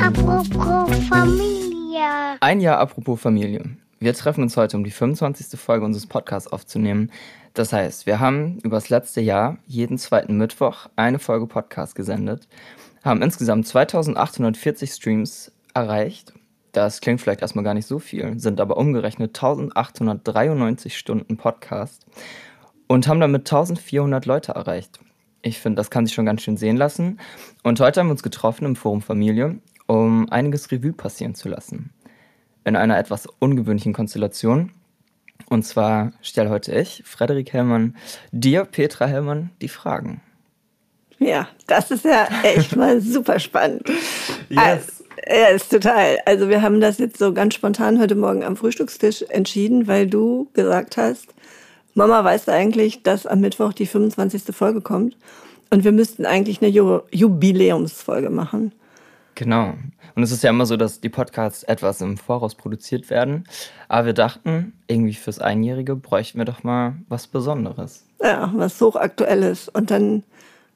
Apropos Familie. Ein Jahr apropos Familie. Wir treffen uns heute, um die 25. Folge unseres Podcasts aufzunehmen. Das heißt, wir haben über das letzte Jahr jeden zweiten Mittwoch eine Folge Podcast gesendet, haben insgesamt 2840 Streams erreicht. Das klingt vielleicht erstmal gar nicht so viel, sind aber umgerechnet 1893 Stunden Podcast und haben damit 1400 Leute erreicht. Ich finde, das kann sich schon ganz schön sehen lassen. Und heute haben wir uns getroffen im Forum Familie, um einiges Revue passieren zu lassen. In einer etwas ungewöhnlichen Konstellation. Und zwar stelle heute ich, Frederik Hellmann, dir, Petra Hellmann, die Fragen. Ja, das ist ja echt mal super spannend. Yes. Ja, ist total. Also wir haben das jetzt so ganz spontan heute Morgen am Frühstückstisch entschieden, weil du gesagt hast, Mama, weißt du eigentlich, dass am Mittwoch die 25. Folge kommt? Und wir müssten eigentlich eine Ju Jubiläumsfolge machen. Genau. Und es ist ja immer so, dass die Podcasts etwas im Voraus produziert werden. Aber wir dachten, irgendwie fürs Einjährige bräuchten wir doch mal was Besonderes. Ja, was hochaktuelles. Und dann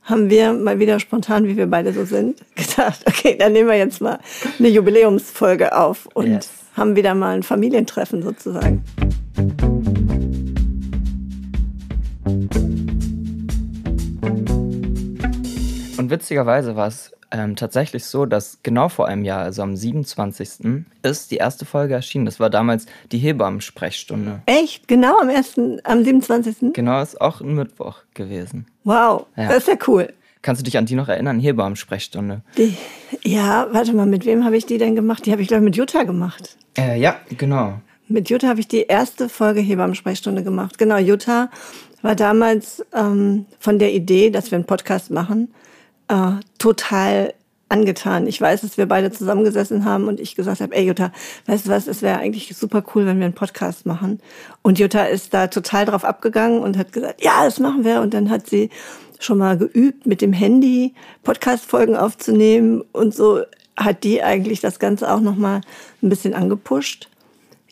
haben wir mal wieder spontan, wie wir beide so sind, gedacht, okay, dann nehmen wir jetzt mal eine Jubiläumsfolge auf und Yes. haben wieder mal ein Familientreffen sozusagen. Witzigerweise war es ähm, tatsächlich so, dass genau vor einem Jahr, also am 27. ist die erste Folge erschienen. Das war damals die Hebammensprechstunde. Echt? Genau am 1., am 27. Genau, ist auch ein Mittwoch gewesen. Wow, Ja. das ist ja cool. Kannst du dich an die noch erinnern? Hebammensprechstunde. Die, ja, warte mal, mit wem habe ich die denn gemacht? Die habe ich, glaube ich, mit Jutta gemacht. Äh, ja, genau. Mit Jutta habe ich die erste Folge Hebammensprechstunde gemacht. Genau, Jutta war damals ähm, von der Idee, dass wir einen Podcast machen, äh, total angetan. Ich weiß, dass wir beide zusammengesessen haben und ich gesagt habe, ey Jutta, weißt du was, es wäre eigentlich super cool, wenn wir einen Podcast machen. Und Jutta ist da total drauf abgegangen und hat gesagt, ja, das machen wir. Und dann hat sie schon mal geübt, mit dem Handy Podcast-Folgen aufzunehmen und so hat die eigentlich das Ganze auch noch mal ein bisschen angepusht.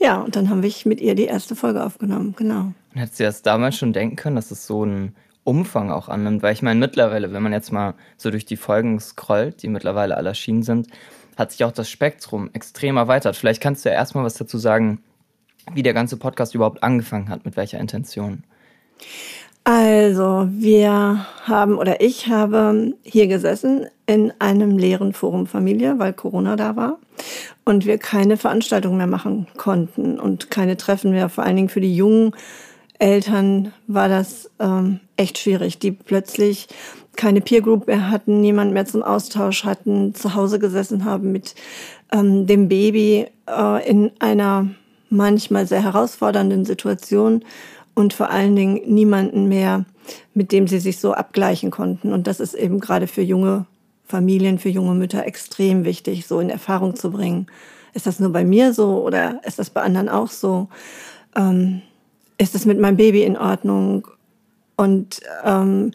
Ja, und dann haben wir mit ihr die erste Folge aufgenommen, genau. Und hättest du das damals schon denken können, dass es so einen Umfang auch annimmt? Weil ich meine, mittlerweile, wenn man jetzt mal so durch die Folgen scrollt, die mittlerweile alle erschienen sind, hat sich auch das Spektrum extrem erweitert. Vielleicht kannst du ja erstmal was dazu sagen, wie der ganze Podcast überhaupt angefangen hat, mit welcher Intention. Also, wir haben oder ich habe hier gesessen in einem leeren Forum Familie, weil Corona da war und wir keine Veranstaltungen mehr machen konnten und keine Treffen mehr. Vor allen Dingen für die jungen Eltern war das ähm, echt schwierig, die plötzlich keine Peer Group mehr hatten, niemand mehr zum Austausch hatten, zu Hause gesessen haben mit ähm, dem Baby äh, in einer manchmal sehr herausfordernden Situation und vor allen Dingen niemanden mehr, mit dem sie sich so abgleichen konnten. Und das ist eben gerade für junge Familien, für junge Mütter extrem wichtig, so in Erfahrung zu bringen. Ist das nur bei mir so oder ist das bei anderen auch so? Ähm, ist es mit meinem Baby in Ordnung? Und ähm,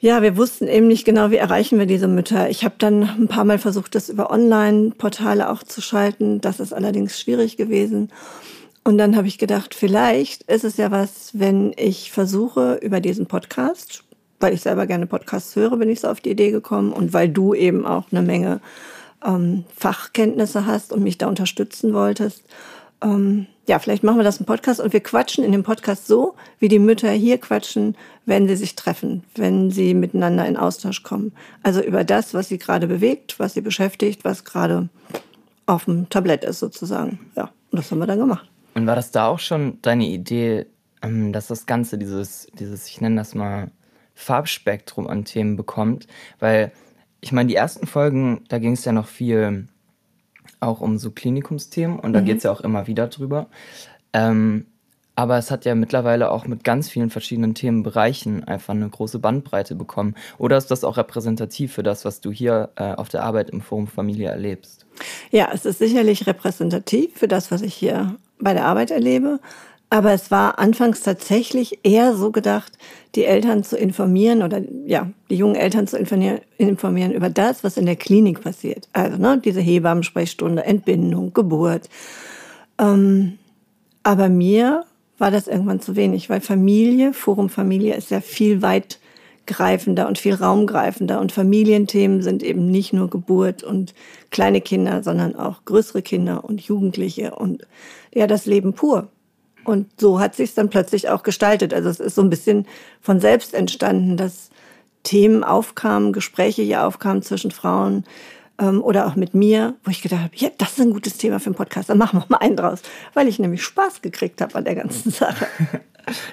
ja, wir wussten eben nicht genau, wie erreichen wir diese Mütter. Ich habe dann ein paar Mal versucht, das über Online-Portale auch zu schalten. Das ist allerdings schwierig gewesen. Und dann habe ich gedacht, vielleicht ist es ja was, wenn ich versuche über diesen Podcast, weil ich selber gerne Podcasts höre, bin ich so auf die Idee gekommen und weil du eben auch eine Menge ähm, Fachkenntnisse hast und mich da unterstützen wolltest. Ähm, ja, vielleicht machen wir das im Podcast und wir quatschen in dem Podcast so, wie die Mütter hier quatschen, wenn sie sich treffen, wenn sie miteinander in Austausch kommen. Also über das, was sie gerade bewegt, was sie beschäftigt, was gerade auf dem Tablett ist sozusagen. Ja, und das haben wir dann gemacht. Und war das da auch schon deine Idee, ähm, dass das Ganze dieses, dieses, ich nenne das mal, Farbspektrum an Themen bekommt? Weil, ich meine, die ersten Folgen, da ging es ja noch viel auch um so Klinikumsthemen und da geht es ja auch immer wieder drüber. Ähm, aber es hat ja mittlerweile auch mit ganz vielen verschiedenen Themenbereichen einfach eine große Bandbreite bekommen. Oder ist das auch repräsentativ für das, was du hier äh, auf der Arbeit im Forum Familie erlebst? Ja, es ist sicherlich repräsentativ für das, was ich hier bei der Arbeit erlebe. Aber es war anfangs tatsächlich eher so gedacht, die Eltern zu informieren oder ja, die jungen Eltern zu informieren, über das, was in der Klinik passiert. Also ne, diese Hebammensprechstunde, Entbindung, Geburt. Ähm, aber mir war das irgendwann zu wenig, weil Familie, Forum Familie ist ja viel weit greifender und viel raumgreifender. Und Familienthemen sind eben nicht nur Geburt und kleine Kinder, sondern auch größere Kinder und Jugendliche und ja, das Leben pur. Und so hat sich dann plötzlich auch gestaltet. Also es ist so ein bisschen von selbst entstanden, dass Themen aufkamen, Gespräche hier aufkamen zwischen Frauen ähm, oder auch mit mir, wo ich gedacht habe, ja, das ist ein gutes Thema für einen Podcast, dann machen wir mal einen draus, weil ich nämlich Spaß gekriegt habe an der ganzen Sache.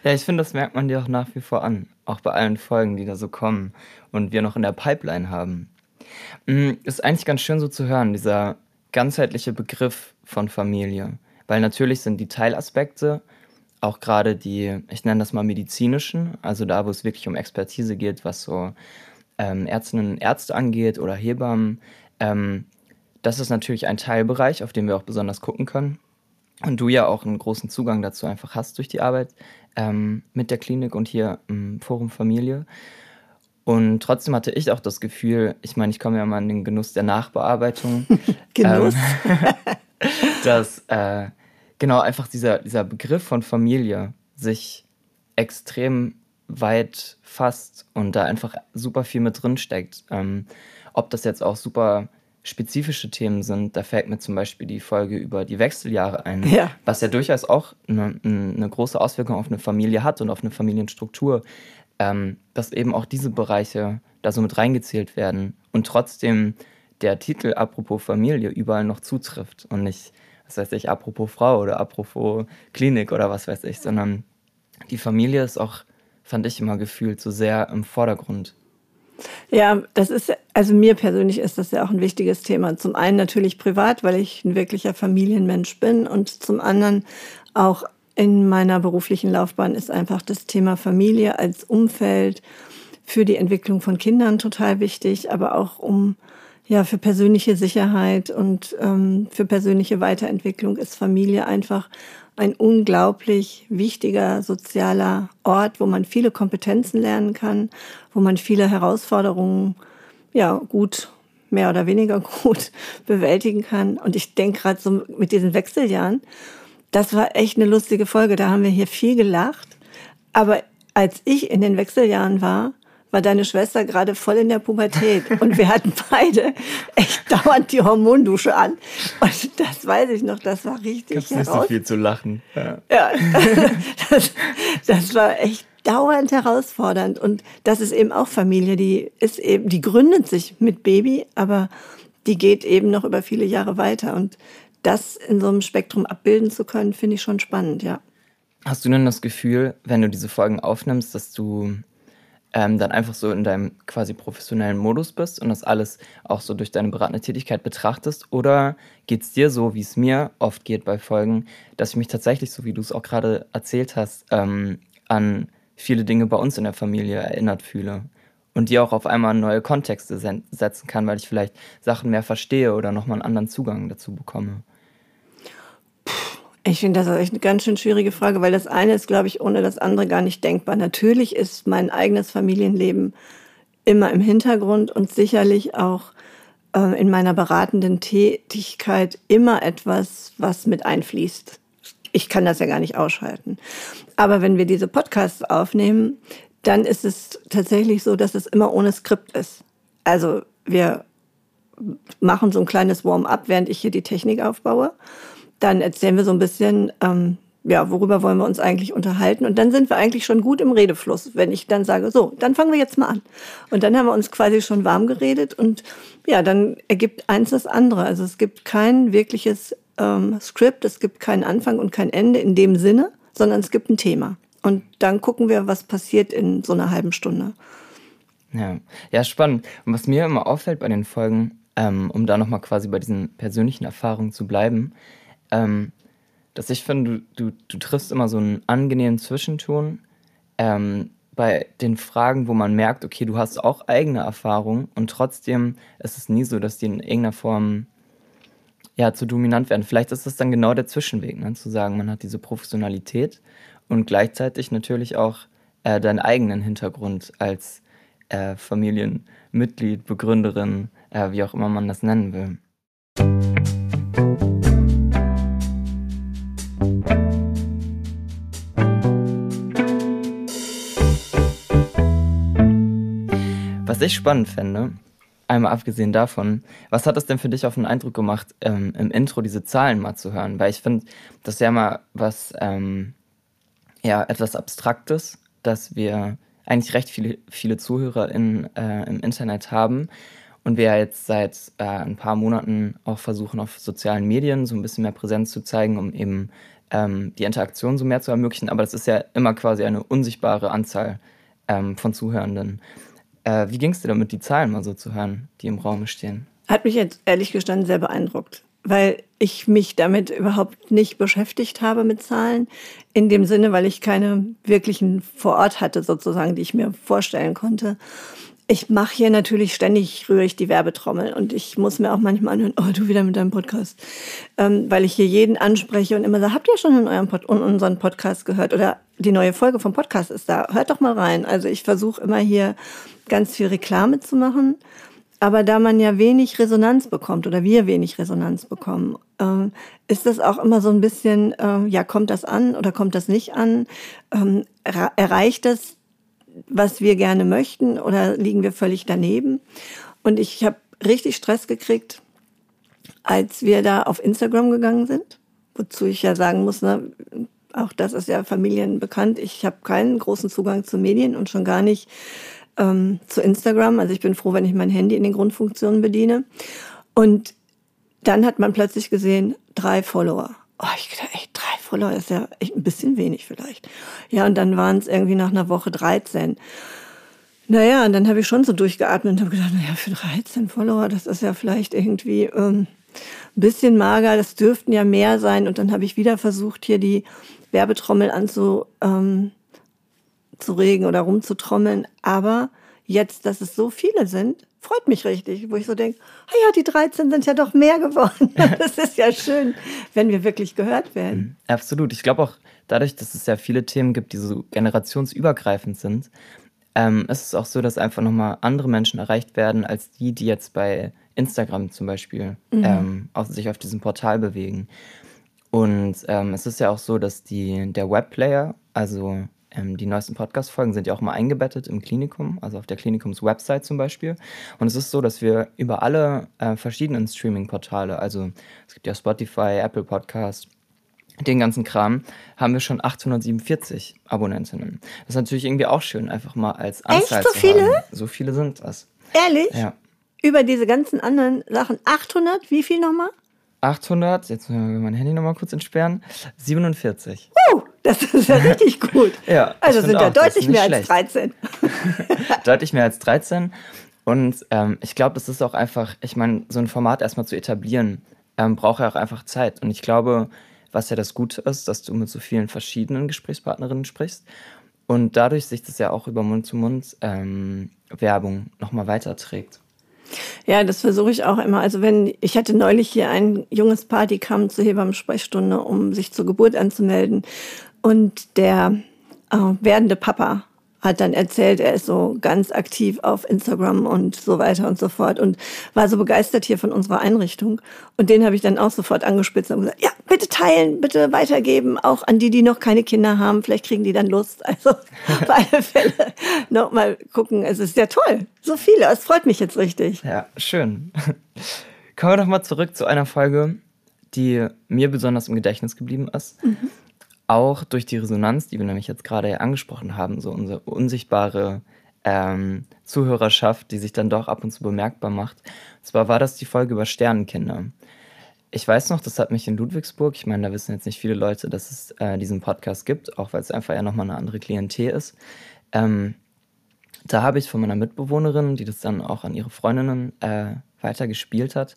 ja, ich finde, das merkt man dir auch nach wie vor an, auch bei allen Folgen, die da so kommen und wir noch in der Pipeline haben. Mm, ist eigentlich ganz schön so zu hören, dieser ganzheitliche Begriff von Familie, weil natürlich sind die Teilaspekte auch gerade die, ich nenne das mal medizinischen, also da, wo es wirklich um Expertise geht, was so ähm, Ärztinnen und Ärzte angeht oder Hebammen, ähm, das ist natürlich ein Teilbereich, auf den wir auch besonders gucken können. Und du ja auch einen großen Zugang dazu einfach hast durch die Arbeit ähm, mit der Klinik und hier im Forum Familie. Und trotzdem hatte ich auch das Gefühl, ich meine, ich komme ja mal in den Genuss der Nachbearbeitung. Genuss. Ähm, dass äh, genau einfach dieser, dieser Begriff von Familie sich extrem weit fasst und da einfach super viel mit drin steckt. Ähm, ob das jetzt auch super spezifische Themen sind, da fällt mir zum Beispiel die Folge über die Wechseljahre ein, ja. was ja durchaus auch eine, eine, große Auswirkung auf eine Familie hat und auf eine Familienstruktur, ähm, dass eben auch diese Bereiche da so mit reingezählt werden und trotzdem der Titel Apropos Familie überall noch zutrifft und nicht was weiß ich, apropos Frau oder apropos Klinik oder was weiß ich, sondern die Familie ist auch, fand ich immer gefühlt, so sehr im Vordergrund. Ja, das ist, also mir persönlich ist das ja auch ein wichtiges Thema. Zum einen natürlich privat, weil ich ein wirklicher Familienmensch bin und zum anderen auch in meiner beruflichen Laufbahn ist einfach das Thema Familie als Umfeld für die Entwicklung von Kindern total wichtig, aber auch um ja, für persönliche Sicherheit und ähm, für persönliche Weiterentwicklung ist Familie einfach ein unglaublich wichtiger sozialer Ort, wo man viele Kompetenzen lernen kann, wo man viele Herausforderungen ja gut mehr oder weniger gut bewältigen kann. Und ich denke gerade so mit diesen Wechseljahren, das war echt eine lustige Folge. Da haben wir hier viel gelacht. Aber als ich in den Wechseljahren war, war deine Schwester gerade voll in der Pubertät und wir hatten beide echt dauernd die Hormondusche an. Und das weiß ich noch, das war richtig Gab's nicht so viel zu lachen. Ja, ja das, das war echt dauernd herausfordernd. Und das ist eben auch Familie, die ist eben, die gründet sich mit Baby, aber die geht eben noch über viele Jahre weiter. Und das in so einem Spektrum abbilden zu können, finde ich schon spannend, ja. Hast du denn das Gefühl, wenn du diese Folgen aufnimmst, dass du ähm, dann einfach so in deinem quasi professionellen Modus bist und das alles auch so durch deine beratende Tätigkeit betrachtest? Oder geht es dir so, wie es mir oft geht bei Folgen, dass ich mich tatsächlich, so wie du es auch gerade erzählt hast, ähm, an viele Dinge bei uns in der Familie erinnert fühle? Und die auch auf einmal neue Kontexte setzen kann, weil ich vielleicht Sachen mehr verstehe oder nochmal einen anderen Zugang dazu bekomme. Ich finde das echt eine ganz schön schwierige Frage, weil das eine ist, glaube ich, ohne das andere gar nicht denkbar. Natürlich ist mein eigenes Familienleben immer im Hintergrund und sicherlich auch äh, in meiner beratenden Tätigkeit immer etwas, was mit einfließt. Ich kann das ja gar nicht ausschalten. Aber wenn wir diese Podcasts aufnehmen, dann ist es tatsächlich so, dass es immer ohne Skript ist. Also wir machen so ein kleines Warm-up, während ich hier die Technik aufbaue dann erzählen wir so ein bisschen, ähm, ja, worüber wollen wir uns eigentlich unterhalten? Und dann sind wir eigentlich schon gut im Redefluss, wenn ich dann sage, so, dann fangen wir jetzt mal an. Und dann haben wir uns quasi schon warm geredet und ja, dann ergibt eins das andere. Also es gibt kein wirkliches ähm, Skript, es gibt keinen Anfang und kein Ende in dem Sinne, sondern es gibt ein Thema. Und dann gucken wir, was passiert in so einer halben Stunde. Ja, ja spannend. Und was mir immer auffällt bei den Folgen, ähm, um da nochmal quasi bei diesen persönlichen Erfahrungen zu bleiben, ähm, dass ich finde, du, du, du triffst immer so einen angenehmen Zwischenton ähm, bei den Fragen, wo man merkt, okay, du hast auch eigene Erfahrungen und trotzdem ist es nie so, dass die in irgendeiner Form ja, zu dominant werden. Vielleicht ist das dann genau der Zwischenweg, ne? zu sagen, man hat diese Professionalität und gleichzeitig natürlich auch äh, deinen eigenen Hintergrund als äh, Familienmitglied, Begründerin, äh, wie auch immer man das nennen will. Was ich spannend fände, einmal abgesehen davon, was hat es denn für dich auf den Eindruck gemacht, ähm, im Intro diese Zahlen mal zu hören? Weil ich finde, das ist ja mal was, ähm, ja, etwas Abstraktes, dass wir eigentlich recht viele, viele Zuhörer in, äh, im Internet haben und wir jetzt seit äh, ein paar Monaten auch versuchen, auf sozialen Medien so ein bisschen mehr Präsenz zu zeigen, um eben ähm, die Interaktion so mehr zu ermöglichen. Aber das ist ja immer quasi eine unsichtbare Anzahl ähm, von Zuhörenden. Äh, wie ging es dir damit, die Zahlen mal so zu hören, die im Raum stehen? Hat mich jetzt ehrlich gestanden sehr beeindruckt, weil ich mich damit überhaupt nicht beschäftigt habe mit Zahlen. In dem Sinne, weil ich keine wirklichen vor Ort hatte, sozusagen, die ich mir vorstellen konnte. Ich mache hier natürlich ständig, rühre ich die Werbetrommel und ich muss mir auch manchmal anhören, oh, du wieder mit deinem Podcast. Ähm, weil ich hier jeden anspreche und immer sage, habt ihr schon in, eurem Pod in unseren Podcast gehört? Oder die neue Folge vom Podcast ist da, hört doch mal rein. Also ich versuche immer hier ganz viel Reklame zu machen. Aber da man ja wenig Resonanz bekommt oder wir wenig Resonanz bekommen, äh, ist das auch immer so ein bisschen, äh, ja, kommt das an oder kommt das nicht an? Ähm, erreicht das was wir gerne möchten oder liegen wir völlig daneben? Und ich habe richtig Stress gekriegt, als wir da auf Instagram gegangen sind, wozu ich ja sagen muss, ne, auch das ist ja Familien bekannt. Ich habe keinen großen Zugang zu Medien und schon gar nicht ähm, zu Instagram. Also ich bin froh, wenn ich mein Handy in den Grundfunktionen bediene. Und dann hat man plötzlich gesehen, drei Follower. Oh, ich dachte, echt, Follower ist ja echt ein bisschen wenig vielleicht. Ja, und dann waren es irgendwie nach einer Woche 13. Naja, und dann habe ich schon so durchgeatmet und habe gedacht, naja, für 13 Follower, das ist ja vielleicht irgendwie ähm, ein bisschen mager, das dürften ja mehr sein. Und dann habe ich wieder versucht, hier die Werbetrommel anzu, ähm, oder rumzutrommeln. Aber jetzt, dass es so viele sind, freut mich richtig, wo ich so denke, ah ja, die 13 sind ja doch mehr geworden. Das ist ja schön, wenn wir wirklich gehört werden. Mhm. Absolut. Ich glaube auch dadurch, dass es ja viele Themen gibt, die so generationsübergreifend sind, ähm, ist es auch so, dass einfach nochmal andere Menschen erreicht werden, als die, die jetzt bei Instagram zum Beispiel mhm. ähm, auf, sich auf diesem Portal bewegen. Und ähm, es ist ja auch so, dass die, der Webplayer, also ähm, die neuesten Podcast-Folgen sind ja auch mal eingebettet im Klinikum, also auf der Klinikums-Website zum Beispiel. Und es ist so, dass wir über alle äh, verschiedenen Streaming-Portale, also es gibt ja Spotify, Apple Podcast, den ganzen Kram, haben wir schon 847 Abonnentinnen. Das ist natürlich irgendwie auch schön, einfach mal als Anzahl Echt so viele? Haben. So viele sind das. Ehrlich? Ja. Über diese ganzen anderen Sachen. 800, wie viel nochmal? 800, jetzt müssen wir mein Handy nochmal kurz entsperren, 47. Uh, das ist ja richtig gut. ja, also sind ja deutlich mehr schlecht. als 13. deutlich mehr als 13. Und ähm, ich glaube, das ist auch einfach, ich meine, so ein Format erstmal zu etablieren, ähm, braucht ja auch einfach Zeit. Und ich glaube, was ja das Gute ist, dass du mit so vielen verschiedenen Gesprächspartnerinnen sprichst und dadurch sich das ja auch über Mund-zu-Mund-Werbung ähm, nochmal weiterträgt. Ja, das versuche ich auch immer. Also wenn, ich hatte neulich hier ein junges Paar, die kam zur Hebammensprechstunde, um sich zur Geburt anzumelden. Und der äh, werdende Papa hat dann erzählt, er ist so ganz aktiv auf Instagram und so weiter und so fort und war so begeistert hier von unserer Einrichtung. Und den habe ich dann auch sofort angespitzt und gesagt, ja, bitte teilen, bitte weitergeben, auch an die, die noch keine Kinder haben. Vielleicht kriegen die dann Lust. Also auf alle Fälle nochmal gucken. Es ist ja toll. So viele. Es freut mich jetzt richtig. Ja, schön. Kommen wir doch mal zurück zu einer Folge, die mir besonders im Gedächtnis geblieben ist. Mhm auch durch die Resonanz, die wir nämlich jetzt gerade angesprochen haben, so unsere unsichtbare ähm, Zuhörerschaft, die sich dann doch ab und zu bemerkbar macht. Und zwar war das die Folge über Sternenkinder. Ich weiß noch, das hat mich in Ludwigsburg, ich meine, da wissen jetzt nicht viele Leute, dass es äh, diesen Podcast gibt, auch weil es einfach ja nochmal eine andere Klientel ist. Ähm, da habe ich von meiner Mitbewohnerin, die das dann auch an ihre Freundinnen äh, weitergespielt hat,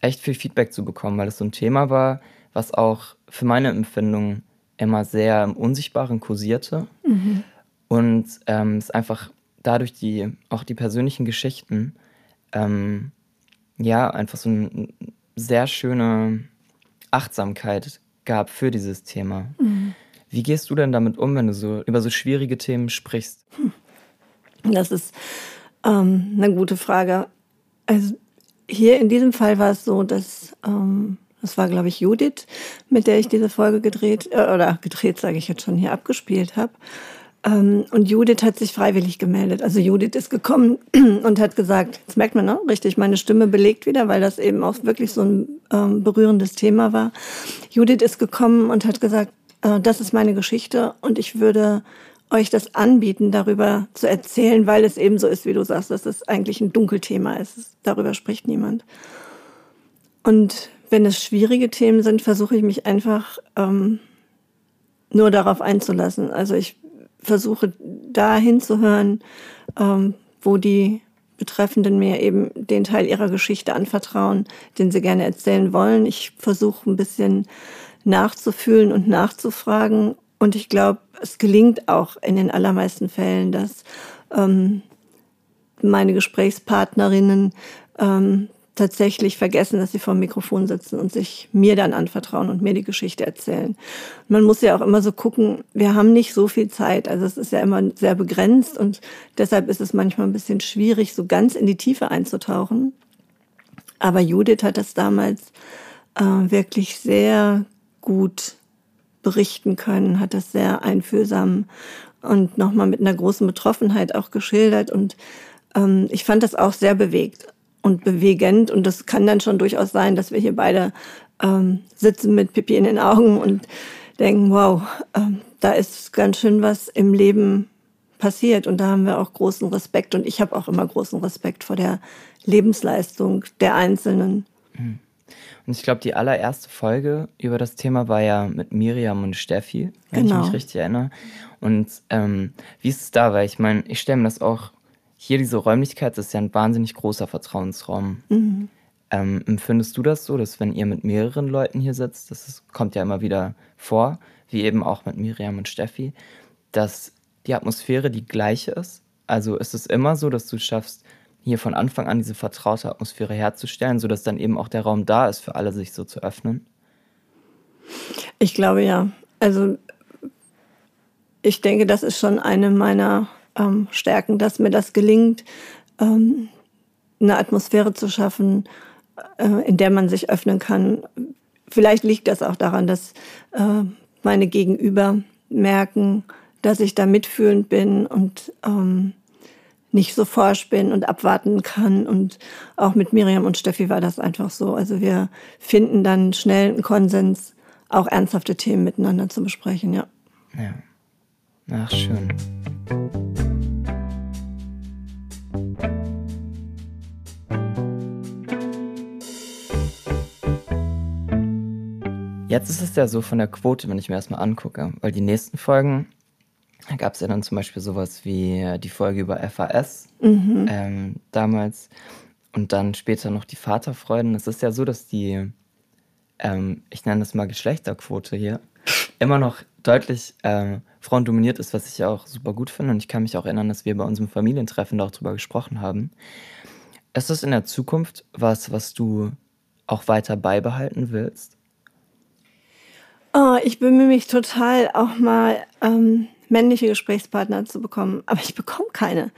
echt viel Feedback zu bekommen, weil es so ein Thema war, was auch für meine Empfindung immer sehr im Unsichtbaren kursierte. Mhm. Und ähm, es einfach dadurch die, auch die persönlichen Geschichten, ähm, ja, einfach so eine sehr schöne Achtsamkeit gab für dieses Thema. Mhm. Wie gehst du denn damit um, wenn du so über so schwierige Themen sprichst? Das ist ähm, eine gute Frage. Also hier in diesem Fall war es so, dass ähm, das war, glaube ich, Judith, mit der ich diese Folge gedreht, äh, oder gedreht, sage ich jetzt schon, hier abgespielt habe. Ähm, und Judith hat sich freiwillig gemeldet. Also Judith ist gekommen und hat gesagt, jetzt merkt man, ne, richtig, meine Stimme belegt wieder, weil das eben auch wirklich so ein ähm, berührendes Thema war. Judith ist gekommen und hat gesagt, äh, das ist meine Geschichte und ich würde euch das anbieten, darüber zu erzählen, weil es eben so ist, wie du sagst, dass es eigentlich ein Dunkelthema ist. Darüber spricht niemand. Und wenn es schwierige Themen sind, versuche ich mich einfach ähm, nur darauf einzulassen. Also ich versuche da hinzuhören, ähm, wo die Betreffenden mir eben den Teil ihrer Geschichte anvertrauen, den sie gerne erzählen wollen. Ich versuche ein bisschen nachzufühlen und nachzufragen. Und ich glaube, es gelingt auch in den allermeisten Fällen, dass ähm, meine Gesprächspartnerinnen ähm, tatsächlich vergessen, dass sie vor dem Mikrofon sitzen und sich mir dann anvertrauen und mir die Geschichte erzählen. Man muss ja auch immer so gucken, wir haben nicht so viel Zeit, also es ist ja immer sehr begrenzt und deshalb ist es manchmal ein bisschen schwierig, so ganz in die Tiefe einzutauchen. Aber Judith hat das damals äh, wirklich sehr gut berichten können, hat das sehr einfühlsam und nochmal mit einer großen Betroffenheit auch geschildert und ähm, ich fand das auch sehr bewegt und bewegend. Und das kann dann schon durchaus sein, dass wir hier beide ähm, sitzen mit Pipi in den Augen und denken, wow, ähm, da ist ganz schön was im Leben passiert. Und da haben wir auch großen Respekt. Und ich habe auch immer großen Respekt vor der Lebensleistung der Einzelnen. Mhm. Und ich glaube, die allererste Folge über das Thema war ja mit Miriam und Steffi, wenn genau. ich mich richtig erinnere. Und ähm, wie ist es da? Weil ich meine, ich stelle mir das auch hier diese Räumlichkeit das ist ja ein wahnsinnig großer Vertrauensraum. Mhm. Ähm, empfindest du das so, dass wenn ihr mit mehreren Leuten hier sitzt, das ist, kommt ja immer wieder vor, wie eben auch mit Miriam und Steffi, dass die Atmosphäre die gleiche ist? Also ist es immer so, dass du schaffst, hier von Anfang an diese vertraute Atmosphäre herzustellen, sodass dann eben auch der Raum da ist, für alle sich so zu öffnen? Ich glaube ja. Also ich denke, das ist schon eine meiner ähm, stärken, dass mir das gelingt, ähm, eine Atmosphäre zu schaffen, äh, in der man sich öffnen kann. Vielleicht liegt das auch daran, dass äh, meine Gegenüber merken, dass ich da mitfühlend bin und ähm, nicht so forsch bin und abwarten kann. Und auch mit Miriam und Steffi war das einfach so. Also wir finden dann schnell einen Konsens, auch ernsthafte Themen miteinander zu besprechen, ja. Ja. Ach, schön. Jetzt ist es ja so von der Quote, wenn ich mir erstmal angucke, weil die nächsten Folgen, da gab es ja dann zum Beispiel sowas wie die Folge über FAS mhm. ähm, damals und dann später noch die Vaterfreuden. Es ist ja so, dass die, ähm, ich nenne das mal Geschlechterquote hier, immer noch deutlich ähm, frauendominiert ist, was ich ja auch super gut finde. Und ich kann mich auch erinnern, dass wir bei unserem Familientreffen darüber gesprochen haben. Ist das in der Zukunft was, was du auch weiter beibehalten willst? Oh, ich bemühe mich total, auch mal ähm, männliche Gesprächspartner zu bekommen, aber ich bekomme keine.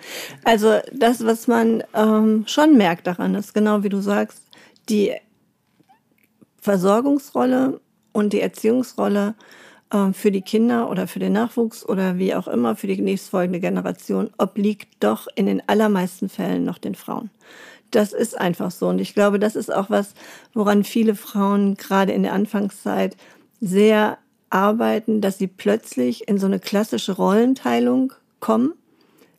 Also das, was man ähm, schon merkt daran, ist genau wie du sagst, die Versorgungsrolle und die Erziehungsrolle äh, für die Kinder oder für den Nachwuchs oder wie auch immer für die nächstfolgende Generation obliegt doch in den allermeisten Fällen noch den Frauen. Das ist einfach so. Und ich glaube, das ist auch was, woran viele Frauen gerade in der Anfangszeit sehr arbeiten, dass sie plötzlich in so eine klassische Rollenteilung kommen,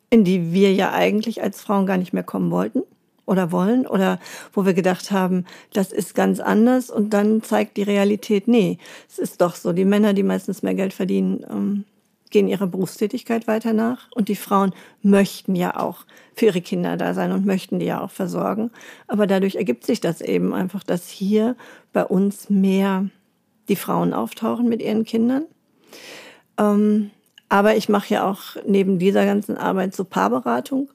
in die wir ja eigentlich als Frauen gar nicht mehr kommen wollten oder wollen oder wo wir gedacht haben, das ist ganz anders und dann zeigt die Realität, nee, es ist doch so, die Männer, die meistens mehr Geld verdienen, ähm, gehen ihrer Berufstätigkeit weiter nach und die Frauen möchten ja auch für ihre Kinder da sein und möchten die ja auch versorgen. Aber dadurch ergibt sich das eben einfach, dass hier bei uns mehr die Frauen auftauchen mit ihren Kindern. Ähm, aber ich mache ja auch neben dieser ganzen Arbeit so Paarberatung.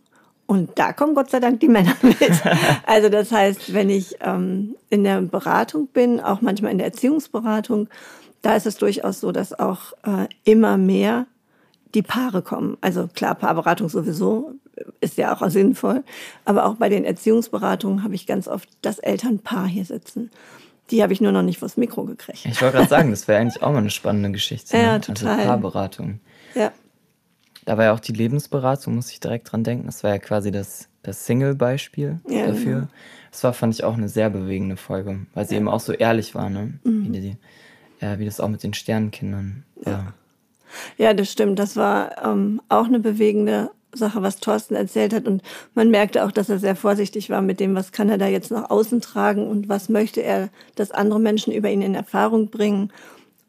Und da kommen Gott sei Dank die Männer mit. Also das heißt, wenn ich ähm, in der Beratung bin, auch manchmal in der Erziehungsberatung, da ist es durchaus so, dass auch äh, immer mehr die Paare kommen. Also klar, Paarberatung sowieso ist ja auch sinnvoll. Aber auch bei den Erziehungsberatungen habe ich ganz oft das Elternpaar hier sitzen. Die habe ich nur noch nicht vors Mikro gekriegt. Ich wollte gerade sagen, das wäre eigentlich auch mal eine spannende Geschichte. Ja, ne? total. Also Paarberatung. Ja. Da war ja auch die Lebensberatung, muss ich direkt dran denken. Das war ja quasi das, das Single-Beispiel Ja, dafür. genau. Das war, fand ich, auch eine sehr bewegende Folge, weil sie eben auch so ehrlich war, ne? Mhm. Wie, die, äh, wie das auch mit den Sternenkindern war. Ja, das stimmt. Das war ähm, auch eine bewegende Sache, was Thorsten erzählt hat. Und man merkte auch, dass er sehr vorsichtig war mit dem, was kann er da jetzt nach außen tragen und was möchte er, dass andere Menschen über ihn in Erfahrung bringen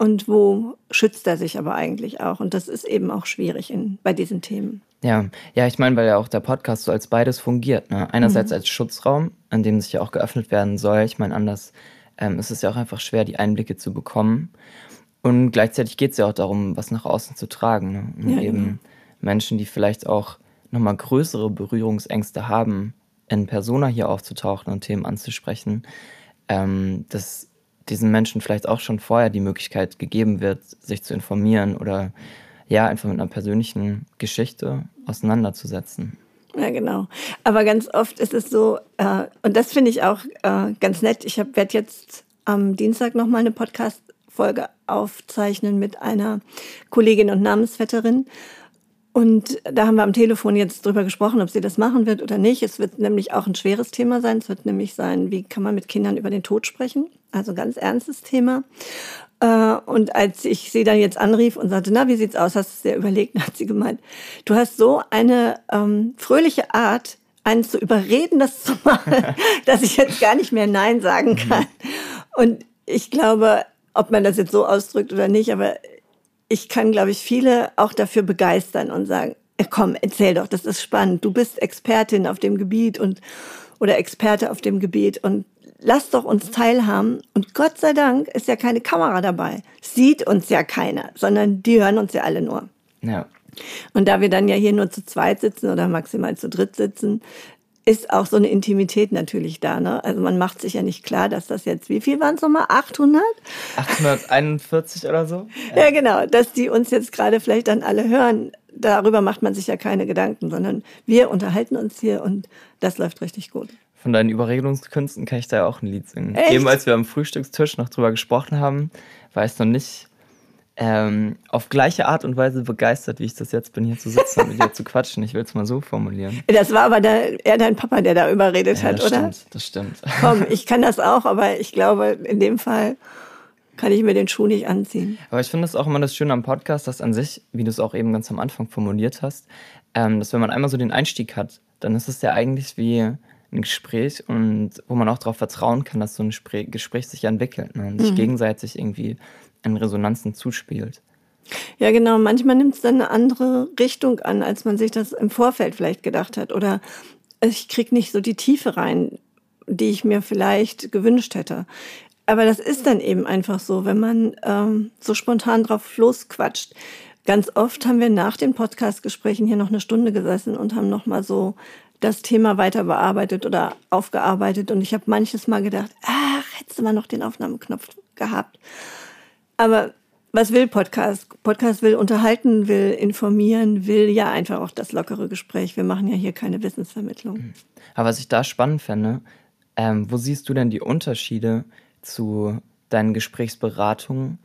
und wo schützt er sich aber eigentlich auch. Und das ist eben auch schwierig in, bei diesen Themen. Ja, ja, ich meine, weil ja auch der Podcast so als beides fungiert. Ne? Einerseits Mhm. als Schutzraum, an dem sich ja auch geöffnet werden soll. Ich meine, anders ähm, ist es ja auch einfach schwer, die Einblicke zu bekommen. Und gleichzeitig geht es ja auch darum, was nach außen zu tragen. Ne? Und Ja, eben genau. Menschen, die vielleicht auch nochmal größere Berührungsängste haben, in Persona hier aufzutauchen und Themen anzusprechen, ähm, dass diesen Menschen vielleicht auch schon vorher die Möglichkeit gegeben wird, sich zu informieren oder ja, einfach mit einer persönlichen Geschichte auseinanderzusetzen. Ja, genau. Aber ganz oft ist es so, äh, und das finde ich auch äh, ganz nett. Ich werde jetzt am Dienstag nochmal eine Podcast-Folge aufzeichnen mit einer Kollegin und Namensvetterin. Und da haben wir am Telefon jetzt drüber gesprochen, ob sie das machen wird oder nicht. Es wird nämlich auch ein schweres Thema sein. Es wird nämlich sein, wie kann man mit Kindern über den Tod sprechen? Also ganz ernstes Thema. Äh, Und als ich sie dann jetzt anrief und sagte, na, wie sieht's aus? Hast du es dir überlegt? Dann hat sie gemeint, du hast so eine ähm, fröhliche Art, einen zu überreden, das zu machen, dass ich jetzt gar nicht mehr Nein sagen kann. Und ich glaube, ob man das jetzt so ausdrückt oder nicht, aber ich kann, glaube ich, viele auch dafür begeistern und sagen, "Äh, komm, erzähl doch, das ist spannend. Du bist Expertin auf dem Gebiet und oder Experte auf dem Gebiet und lass doch uns teilhaben. Und Gott sei Dank ist ja keine Kamera dabei. Sieht uns ja keiner, sondern die hören uns ja alle nur. Ja, Und da wir dann ja hier nur zu zweit sitzen oder maximal zu dritt sitzen, ist auch so eine Intimität natürlich da. Ne? Also man macht sich ja nicht klar, dass das jetzt, wie viel waren es nochmal? 800? 841 oder so? Ja, genau, dass die uns jetzt gerade vielleicht dann alle hören. Darüber macht man sich ja keine Gedanken, sondern wir unterhalten uns hier und das läuft richtig gut. Von deinen Überredungskünsten kann ich da ja auch ein Lied singen. Echt? Eben als wir am Frühstückstisch noch drüber gesprochen haben, war ich noch nicht ähm, auf gleiche Art und Weise begeistert, wie ich das jetzt bin, hier zu sitzen und mit dir zu quatschen. Ich will es mal so formulieren. Das war aber der, eher dein Papa, der da überredet Ja, hat, das oder? stimmt, das stimmt. Komm, ich kann das auch, aber ich glaube, in dem Fall kann ich mir den Schuh nicht anziehen. Aber ich finde es auch immer das Schöne am Podcast, dass an sich, wie du es auch eben ganz am Anfang formuliert hast, ähm, dass wenn man einmal so den Einstieg hat, dann ist es ja eigentlich wie ein Gespräch und wo man auch darauf vertrauen kann, dass so ein Gespräch, Gespräch sich entwickelt ne, und sich gegenseitig irgendwie in Resonanzen zuspielt. Ja, genau. Manchmal nimmt es dann eine andere Richtung an, als man sich das im Vorfeld vielleicht gedacht hat. Oder ich krieg nicht so die Tiefe rein, die ich mir vielleicht gewünscht hätte. Aber das ist dann eben einfach so, wenn man ähm, so spontan drauf losquatscht. Ganz oft haben wir nach den Podcast-Gesprächen hier noch eine Stunde gesessen und haben noch mal so das Thema weiter bearbeitet oder aufgearbeitet. Und ich habe manches Mal gedacht, ach, hättest du mal noch den Aufnahmeknopf gehabt. Aber was will Podcast? Podcast will unterhalten, will informieren, will ja einfach auch das lockere Gespräch. Wir machen ja hier keine Wissensvermittlung. Aber was ich da spannend fände, ähm, wo siehst du denn die Unterschiede zu deinen Gesprächsberatungen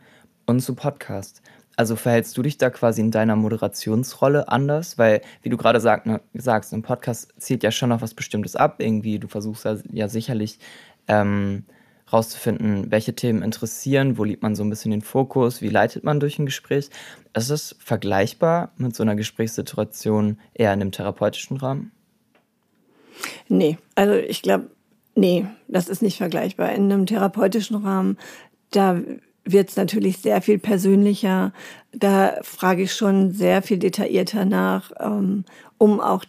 und zu Podcast? Also verhältst du dich da quasi in deiner Moderationsrolle anders? Weil, wie du gerade sag, ne, sagst, im Podcast zielt ja schon noch was Bestimmtes ab. Irgendwie, du versuchst ja, ja sicherlich ähm, rauszufinden, welche Themen interessieren, wo liegt man so ein bisschen den Fokus, wie leitet man durch ein Gespräch. Ist es vergleichbar mit so einer Gesprächssituation eher in einem therapeutischen Rahmen? Nee, also ich glaube, nee, das ist nicht vergleichbar. In einem therapeutischen Rahmen, da wird es natürlich sehr viel persönlicher. Da frage ich schon sehr viel detaillierter nach, ähm, um auch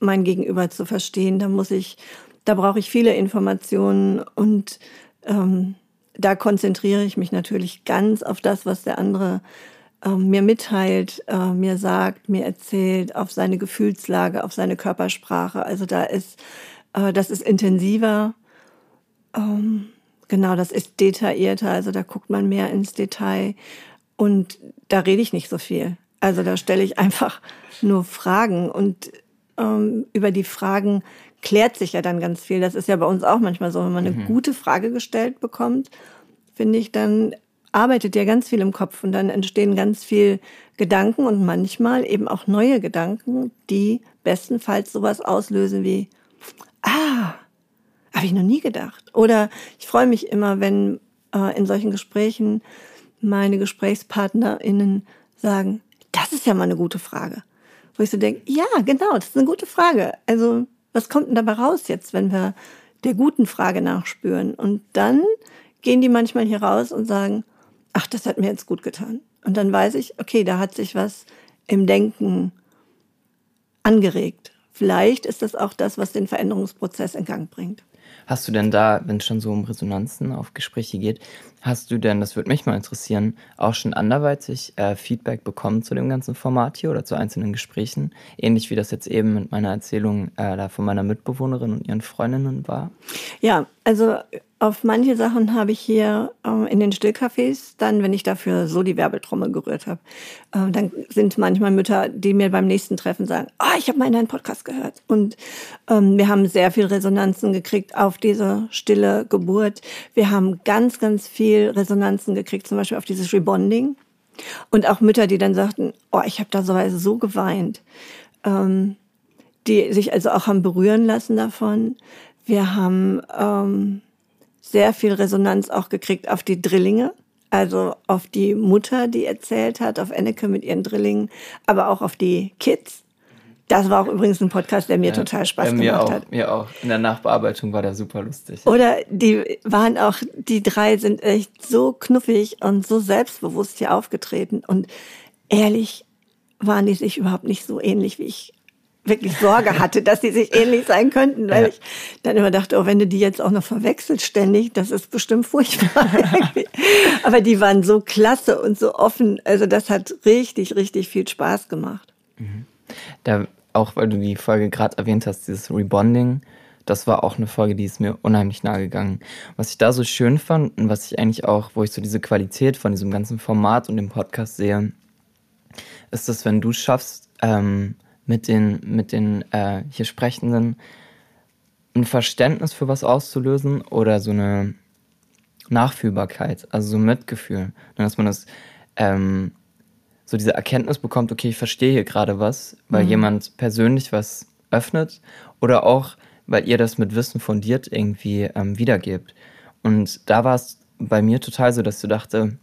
mein Gegenüber zu verstehen. Da muss ich, da brauche ich viele Informationen und ähm, da konzentriere ich mich natürlich ganz auf das, was der andere ähm, mir mitteilt, äh, mir sagt, mir erzählt, auf seine Gefühlslage, auf seine Körpersprache. Also da ist, äh, das ist intensiver. Ähm, genau, das ist detaillierter. Also da guckt man mehr ins Detail. Und da rede ich nicht so viel. Also da stelle ich einfach nur Fragen und ähm, über die Fragen klärt sich ja dann ganz viel. Das ist ja bei uns auch manchmal so, wenn man eine gute Frage gestellt bekommt, finde ich, dann arbeitet ja ganz viel im Kopf und dann entstehen ganz viel Gedanken und manchmal eben auch neue Gedanken, die bestenfalls sowas auslösen wie, ah, habe ich noch nie gedacht. Oder ich freue mich immer, wenn äh, in solchen Gesprächen meine GesprächspartnerInnen sagen, das ist ja mal eine gute Frage. Wo ich so denke, ja, genau, das ist eine gute Frage. Also, was kommt denn dabei raus jetzt, wenn wir der guten Frage nachspüren? Und dann gehen die manchmal hier raus und sagen, ach, das hat mir jetzt gut getan. Und dann weiß ich, okay, da hat sich was im Denken angeregt. Vielleicht ist das auch das, was den Veränderungsprozess in Gang bringt. Hast du denn da, wenn es schon so um Resonanzen auf Gespräche geht, hast du denn, das würde mich mal interessieren, auch schon anderweitig äh, Feedback bekommen zu dem ganzen Format hier oder zu einzelnen Gesprächen? Ähnlich wie das jetzt eben mit meiner Erzählung äh, da von meiner Mitbewohnerin und ihren Freundinnen war? Ja, also auf manche Sachen habe ich hier äh, in den Stillcafés, dann, wenn ich dafür so die Werbetrommel gerührt habe, äh, dann sind manchmal Mütter, die mir beim nächsten Treffen sagen, ah, ich habe mal in deinen Podcast gehört. Und ähm, wir haben sehr viel Resonanzen gekriegt auf diese stille Geburt. Wir haben ganz, ganz viel Resonanzen gekriegt, zum Beispiel auf dieses Rebonding. Und auch Mütter, die dann sagten, oh, ich habe da so, so geweint. Ähm, die sich also auch haben berühren lassen davon. Wir haben ähm, sehr viel Resonanz auch gekriegt auf die Drillinge, also auf die Mutter, die erzählt hat, auf Enneke mit ihren Drillingen, aber auch auf die Kids. Das war auch übrigens ein Podcast, der mir ja, total Spaß mir gemacht auch, hat. Mir auch. In der Nachbearbeitung war der super lustig. Oder die waren auch, die drei sind echt so knuffig und so selbstbewusst hier aufgetreten. Und ehrlich waren die sich überhaupt nicht so ähnlich, wie ich wirklich Sorge hatte, dass sie sich ähnlich sein könnten, weil ja. ich dann immer dachte, oh, wenn du die jetzt auch noch verwechselt ständig, das ist bestimmt furchtbar. Aber die waren so klasse und so offen. Also das hat richtig, richtig viel Spaß gemacht. Mhm. Da, auch weil du die Folge gerade erwähnt hast, dieses Rebonding, das war auch eine Folge, die ist mir unheimlich nahe gegangen. Was ich da so schön fand und was ich eigentlich auch, wo ich so diese Qualität von diesem ganzen Format und dem Podcast sehe, ist, dass wenn du schaffst, ähm, mit den, mit den äh, hier Sprechenden ein Verständnis für was auszulösen oder so eine Nachfühlbarkeit, also so ein Mitgefühl. Dass man das, ähm, so diese Erkenntnis bekommt, okay, ich verstehe hier gerade was, weil mhm. jemand persönlich was öffnet oder auch, weil ihr das mit Wissen fundiert irgendwie ähm, wiedergebt. Und da war es bei mir total so, dass du dachte,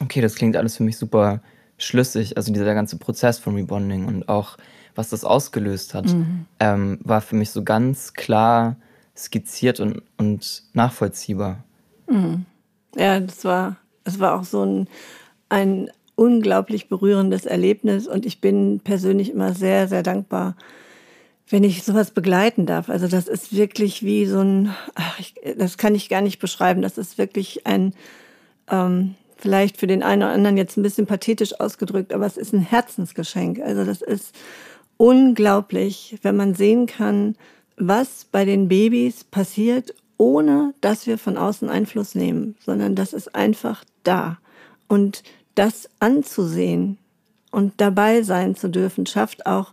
okay, das klingt alles für mich super schlüssig, also dieser ganze Prozess von Rebonding und auch was das ausgelöst hat, mhm. ähm, war für mich so ganz klar skizziert und, und nachvollziehbar. Mhm. Ja, das war, das war auch so ein, ein unglaublich berührendes Erlebnis und ich bin persönlich immer sehr, sehr dankbar, wenn ich sowas begleiten darf. Also das ist wirklich wie so ein, ach, ich, das kann ich gar nicht beschreiben, das ist wirklich ein, ähm, vielleicht für den einen oder anderen jetzt ein bisschen pathetisch ausgedrückt, aber es ist ein Herzensgeschenk. Also das ist unglaublich, wenn man sehen kann, was bei den Babys passiert, ohne dass wir von außen Einfluss nehmen, sondern das ist einfach da. Und das anzusehen und dabei sein zu dürfen, schafft auch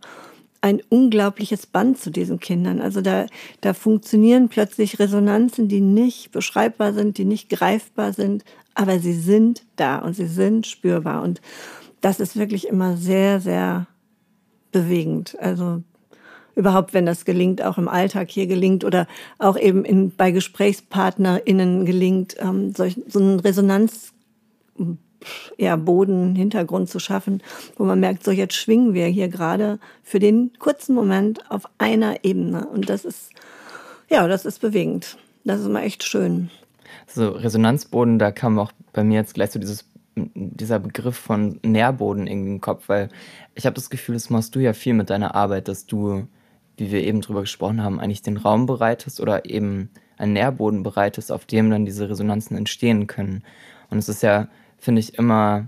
ein unglaubliches Band zu diesen Kindern. Also da, da funktionieren plötzlich Resonanzen, die nicht beschreibbar sind, die nicht greifbar sind, aber sie sind da und sie sind spürbar. Und das ist wirklich immer sehr, sehr bewegend. Also überhaupt, wenn das gelingt, auch im Alltag hier gelingt oder auch eben in, bei GesprächspartnerInnen gelingt, ähm, solch, so einen Resonanz, ja, Boden, Hintergrund zu schaffen, wo man merkt, so jetzt schwingen wir hier gerade für den kurzen Moment auf einer Ebene. Und das ist, ja, das ist bewegend. Das ist immer echt schön. So, Resonanzboden, da kam auch bei mir jetzt gleich so dieses dieser Begriff von Nährboden irgendwie im Kopf, weil ich habe das Gefühl, das machst du ja viel mit deiner Arbeit, dass du, wie wir eben drüber gesprochen haben, eigentlich den Raum bereitest oder eben einen Nährboden bereitest, auf dem dann diese Resonanzen entstehen können. Und es ist ja, finde ich, immer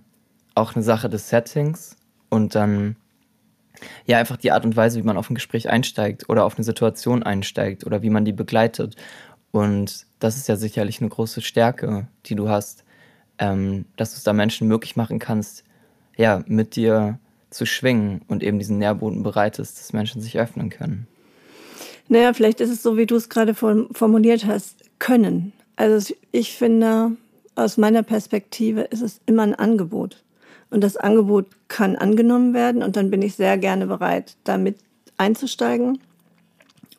auch eine Sache des Settings und dann ja einfach die Art und Weise, wie man auf ein Gespräch einsteigt oder auf eine Situation einsteigt oder wie man die begleitet. Und das ist ja sicherlich eine große Stärke, die du hast, ähm, dass du es da Menschen möglich machen kannst, ja, mit dir zu schwingen und eben diesen Nährboden bereitest, dass Menschen sich öffnen können. Naja, vielleicht ist es so, wie du es gerade formuliert hast, können. Also ich finde, aus meiner Perspektive ist es immer ein Angebot. Und das Angebot kann angenommen werden und dann bin ich sehr gerne bereit, damit einzusteigen.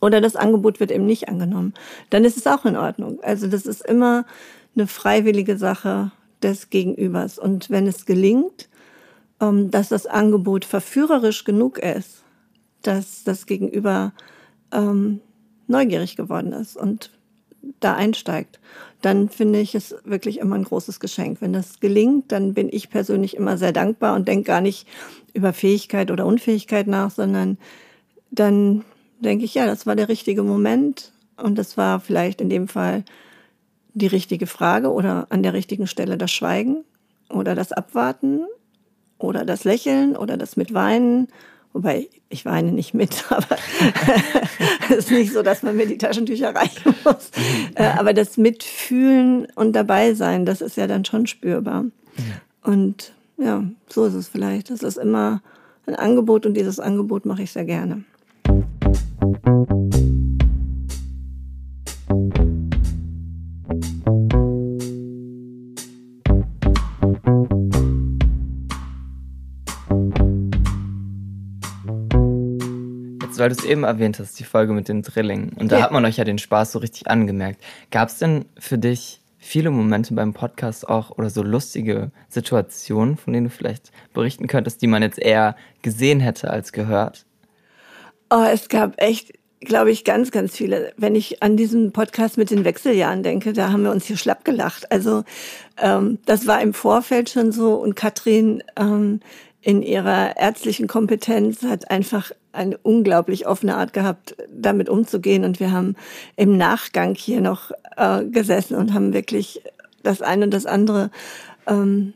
Oder das Angebot wird eben nicht angenommen. Dann ist es auch in Ordnung. Also das ist immer eine freiwillige Sache des Gegenübers. Und wenn es gelingt, ähm, dass das Angebot verführerisch genug ist, dass das Gegenüber ähm, neugierig geworden ist und da einsteigt, dann finde ich es wirklich immer ein großes Geschenk. Wenn das gelingt, dann bin ich persönlich immer sehr dankbar und denke gar nicht über Fähigkeit oder Unfähigkeit nach, sondern dann denke ich, ja, das war der richtige Moment und das war vielleicht in dem Fall die richtige Frage oder an der richtigen Stelle das Schweigen oder das Abwarten oder das Lächeln oder das Mitweinen Wobei, ich weine nicht mit, aber es ist nicht so, dass man mir die Taschentücher reichen muss. Äh, aber das Mitfühlen und dabei sein, das ist ja dann schon spürbar. Und ja, so ist es vielleicht. Das ist immer ein Angebot und dieses Angebot mache ich sehr gerne. Weil du es eben erwähnt hast, die Folge mit den Drillingen. Und da ja. hat man euch ja den Spaß so richtig angemerkt. Gab es denn für dich viele Momente beim Podcast auch oder so lustige Situationen, von denen du vielleicht berichten könntest, die man jetzt eher gesehen hätte als gehört? Oh, es gab echt, glaube ich, ganz, ganz viele. Wenn ich an diesen Podcast mit den Wechseljahren denke, da haben wir uns hier schlapp gelacht. Also ähm, das war im Vorfeld schon so und Katrin ähm, in ihrer ärztlichen Kompetenz hat einfach eine unglaublich offene Art gehabt, damit umzugehen. Und wir haben im Nachgang hier noch äh, gesessen und haben wirklich das eine und das andere, ähm,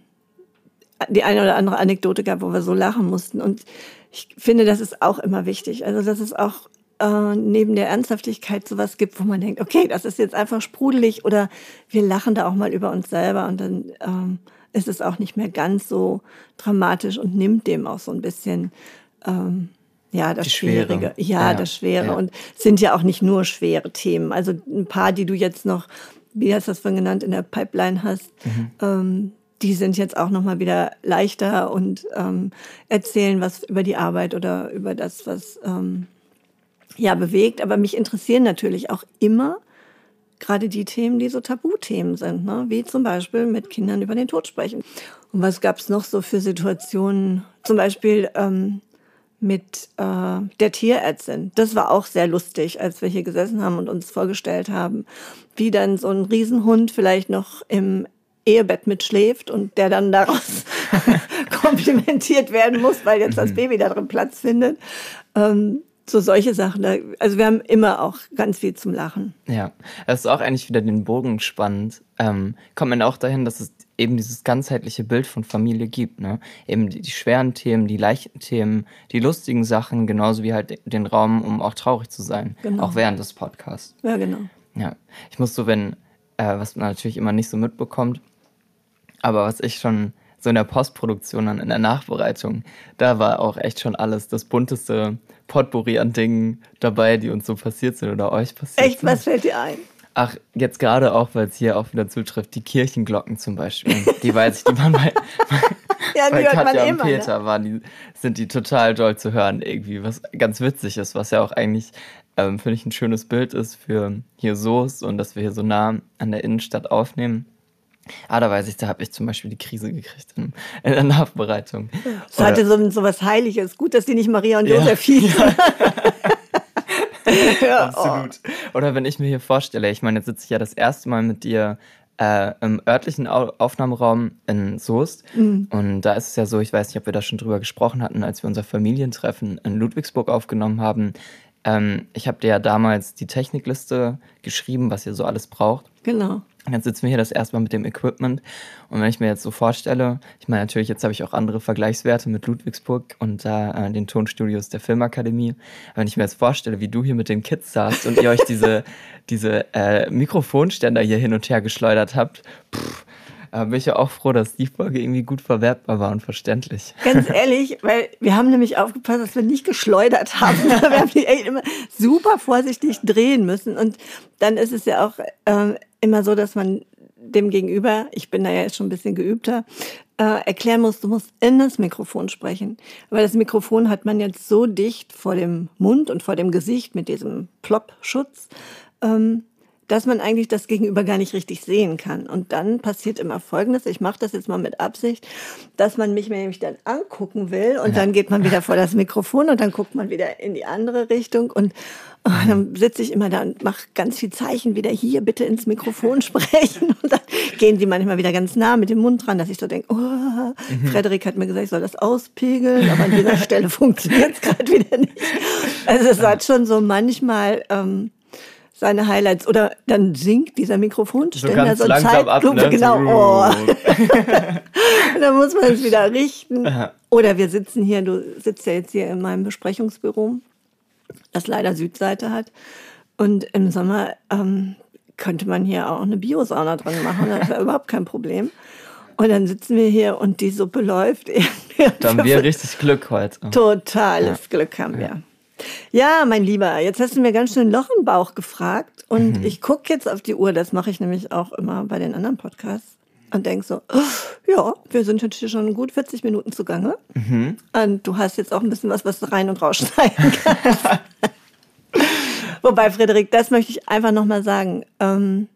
die eine oder andere Anekdote gehabt, wo wir so lachen mussten. Und ich finde, das ist auch immer wichtig. Also, dass es auch äh, neben der Ernsthaftigkeit sowas gibt, wo man denkt, okay, das ist jetzt einfach sprudelig oder wir lachen da auch mal über uns selber und dann ähm, ist es auch nicht mehr ganz so dramatisch und nimmt dem auch so ein bisschen ähm, ja, das Schwierige. Ja, ja, das Schwere. Ja. Und sind ja auch nicht nur schwere Themen. Also ein paar, die du jetzt noch, wie hast du das vorhin genannt, in der Pipeline hast, mhm. ähm, die sind jetzt auch nochmal wieder leichter und ähm, erzählen was über die Arbeit oder über das, was ähm, ja bewegt. Aber mich interessieren natürlich auch immer gerade die Themen, die so Tabuthemen sind, ne? wie zum Beispiel mit Kindern über den Tod sprechen. Und was gab es noch so für Situationen? Zum Beispiel ähm, mit äh, der Tierärztin. Das war auch sehr lustig, als wir hier gesessen haben und uns vorgestellt haben, wie dann so ein Riesenhund vielleicht noch im Ehebett mitschläft und der dann daraus komplimentiert werden muss, weil jetzt das mhm. Baby da drin Platz findet. Ähm, so solche Sachen. Also wir haben immer auch ganz viel zum Lachen. Ja, das ist auch eigentlich wieder den Bogen spannend. Ähm, kommt man auch dahin, dass es eben dieses ganzheitliche Bild von Familie gibt. Ne? Eben die, die, schweren Themen, die leichten Themen, die lustigen Sachen, genauso wie halt den Raum, um auch traurig zu sein. Genau. Auch während des Podcasts. Ja, genau. Ja, ich muss so, wenn, äh, was man natürlich immer nicht so mitbekommt, aber was ich schon so in der Postproduktion, dann in der Nachbereitung, da war auch echt schon alles das bunteste Potpourri an Dingen dabei, die uns so passiert sind oder euch passiert echt, sind. Echt, was fällt dir ein? Ach, jetzt gerade auch, weil es hier auch wieder zutrifft, die Kirchenglocken zum Beispiel. Die weiß ich, die waren bei, ja, bei Katja und immer, ne? Peter, ne? waren die, sind die total doll zu hören irgendwie, was ganz witzig ist, was ja auch eigentlich, ähm, finde ich, ein schönes Bild ist für hier Soos und dass wir hier so nah an der Innenstadt aufnehmen. Ah, da weiß ich, da habe ich zum Beispiel die Krise gekriegt in, in der Nachbereitung. Es hatte so, so was Heiliges. Gut, dass die nicht Maria und Josef hießen. ja, Absolut. Oh. Oder wenn ich mir hier vorstelle, ich meine, jetzt sitze ich ja das erste Mal mit dir äh, im örtlichen Aufnahmeraum in Soest. Mhm. Und da ist es ja so, ich weiß nicht, ob wir da schon drüber gesprochen hatten, als wir unser Familientreffen in Ludwigsburg aufgenommen haben. Ähm, ich habe dir ja damals die Technikliste geschrieben, was ihr so alles braucht. Genau. Und jetzt sitzen wir hier das erste Mal mit dem Equipment. Und wenn ich mir jetzt so vorstelle, ich meine, natürlich, jetzt habe ich auch andere Vergleichswerte mit Ludwigsburg und da äh, den Tonstudios der Filmakademie. Aber wenn ich mir jetzt vorstelle, wie du hier mit den Kids saßt und ihr euch diese, diese äh, Mikrofonständer hier hin und her geschleudert habt, pff, da bin ich ja auch froh, dass die Folge irgendwie gut verwertbar war und verständlich. Ganz ehrlich, weil wir haben nämlich aufgepasst, dass wir nicht geschleudert haben. wir haben die echt immer super vorsichtig drehen müssen. Und dann ist es ja auch äh, immer so, dass man dem Gegenüber, ich bin da ja jetzt schon ein bisschen geübter, äh, erklären muss, du musst in das Mikrofon sprechen. Weil das Mikrofon hat man jetzt so dicht vor dem Mund und vor dem Gesicht mit diesem Plopp-Schutz, ähm, dass man eigentlich das Gegenüber gar nicht richtig sehen kann. Und dann passiert immer Folgendes, ich mache das jetzt mal mit Absicht, dass man mich nämlich dann angucken will und ja. dann geht man wieder vor das Mikrofon und dann guckt man wieder in die andere Richtung und oh, dann sitze ich immer da und mache ganz viel Zeichen wieder hier bitte ins Mikrofon sprechen und dann gehen die manchmal wieder ganz nah mit dem Mund dran, dass ich so denke, oh, mhm. Frederik hat mir gesagt, ich soll das auspegeln, aber an dieser Stelle funktioniert es gerade wieder nicht. Also es hat schon so manchmal ähm, seine Highlights. Oder dann singt dieser Mikrofonständer so, so Zeitlupe. Ne? Genau. Oh. dann muss man es wieder richten. Oder wir sitzen hier, du sitzt ja jetzt hier in meinem Besprechungsbüro, das leider Südseite hat. Und im Sommer ähm, könnte man hier auch eine Biosauna drin machen. Das ist überhaupt kein Problem. Und dann sitzen wir hier und die Suppe läuft. Da haben wir richtig Glück heute. Totales ja. Glück haben wir. Ja, mein Lieber, jetzt hast du mir ganz schön Loch im Bauch gefragt und mhm. ich gucke jetzt auf die Uhr, das mache ich nämlich auch immer bei den anderen Podcasts und denke so, oh, ja, wir sind jetzt hier schon gut 40 Minuten zugange mhm. und du hast jetzt auch ein bisschen was, was du rein und rausschneiden kannst. Wobei, Frederik, das möchte ich einfach nochmal sagen. Ähm,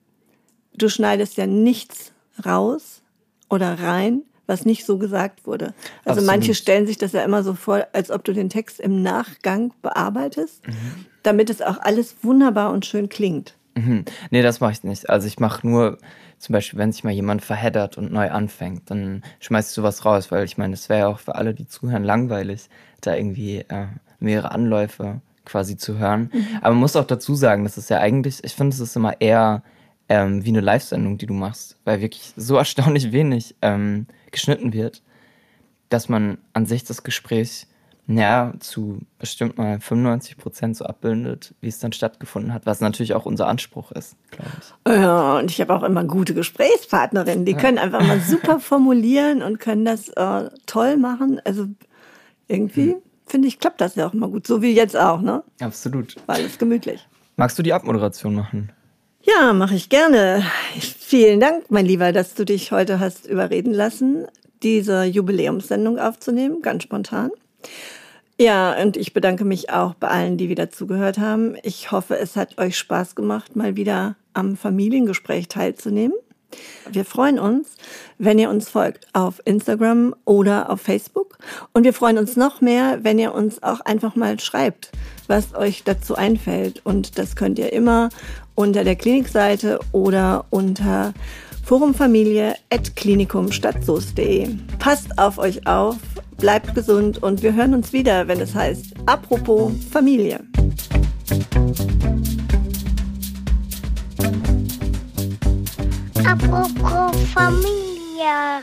du schneidest ja nichts raus oder rein, was nicht so gesagt wurde. Also Absolut. manche stellen sich das ja immer so vor, als ob du den Text im Nachgang bearbeitest, mhm. damit es auch alles wunderbar und schön klingt. Mhm. Nee, das mache ich nicht. Also ich mache nur, zum Beispiel, wenn sich mal jemand verheddert und neu anfängt, dann schmeißt du was raus, weil ich meine, es wäre ja auch für alle, die zuhören, langweilig, da irgendwie äh, mehrere Anläufe quasi zu hören. Mhm. Aber man muss auch dazu sagen, das ist ja eigentlich, ich finde, es ist immer eher ähm, wie eine Live-Sendung, die du machst, weil wirklich so erstaunlich wenig ähm, geschnitten wird, dass man an sich das Gespräch ja, zu bestimmt mal 95 Prozent so abbildet, wie es dann stattgefunden hat, was natürlich auch unser Anspruch ist, glaube ich. Ja, und ich habe auch immer gute Gesprächspartnerinnen, die ja. können einfach mal super formulieren und können das äh, toll machen. Also irgendwie, hm. finde ich, klappt das ja auch immer gut, so wie jetzt auch, ne? Absolut. War alles gemütlich. Magst du die Abmoderation machen? Ja, mache ich gerne. Vielen Dank, mein Lieber, dass du dich heute hast überreden lassen, diese Jubiläumssendung aufzunehmen, ganz spontan. Ja, und ich bedanke mich auch bei allen, die wieder zugehört haben. Ich hoffe, es hat euch Spaß gemacht, mal wieder am Familiengespräch teilzunehmen. Wir freuen uns, wenn ihr uns folgt auf Instagram oder auf Facebook. Und wir freuen uns noch mehr, wenn ihr uns auch einfach mal schreibt, was euch dazu einfällt. Und das könnt ihr immer unter der Klinikseite oder unter forumfamilie.klinikumstadtsoest.de. Passt auf euch auf, bleibt gesund und wir hören uns wieder, wenn es heißt Apropos Familie. Apropos Familie.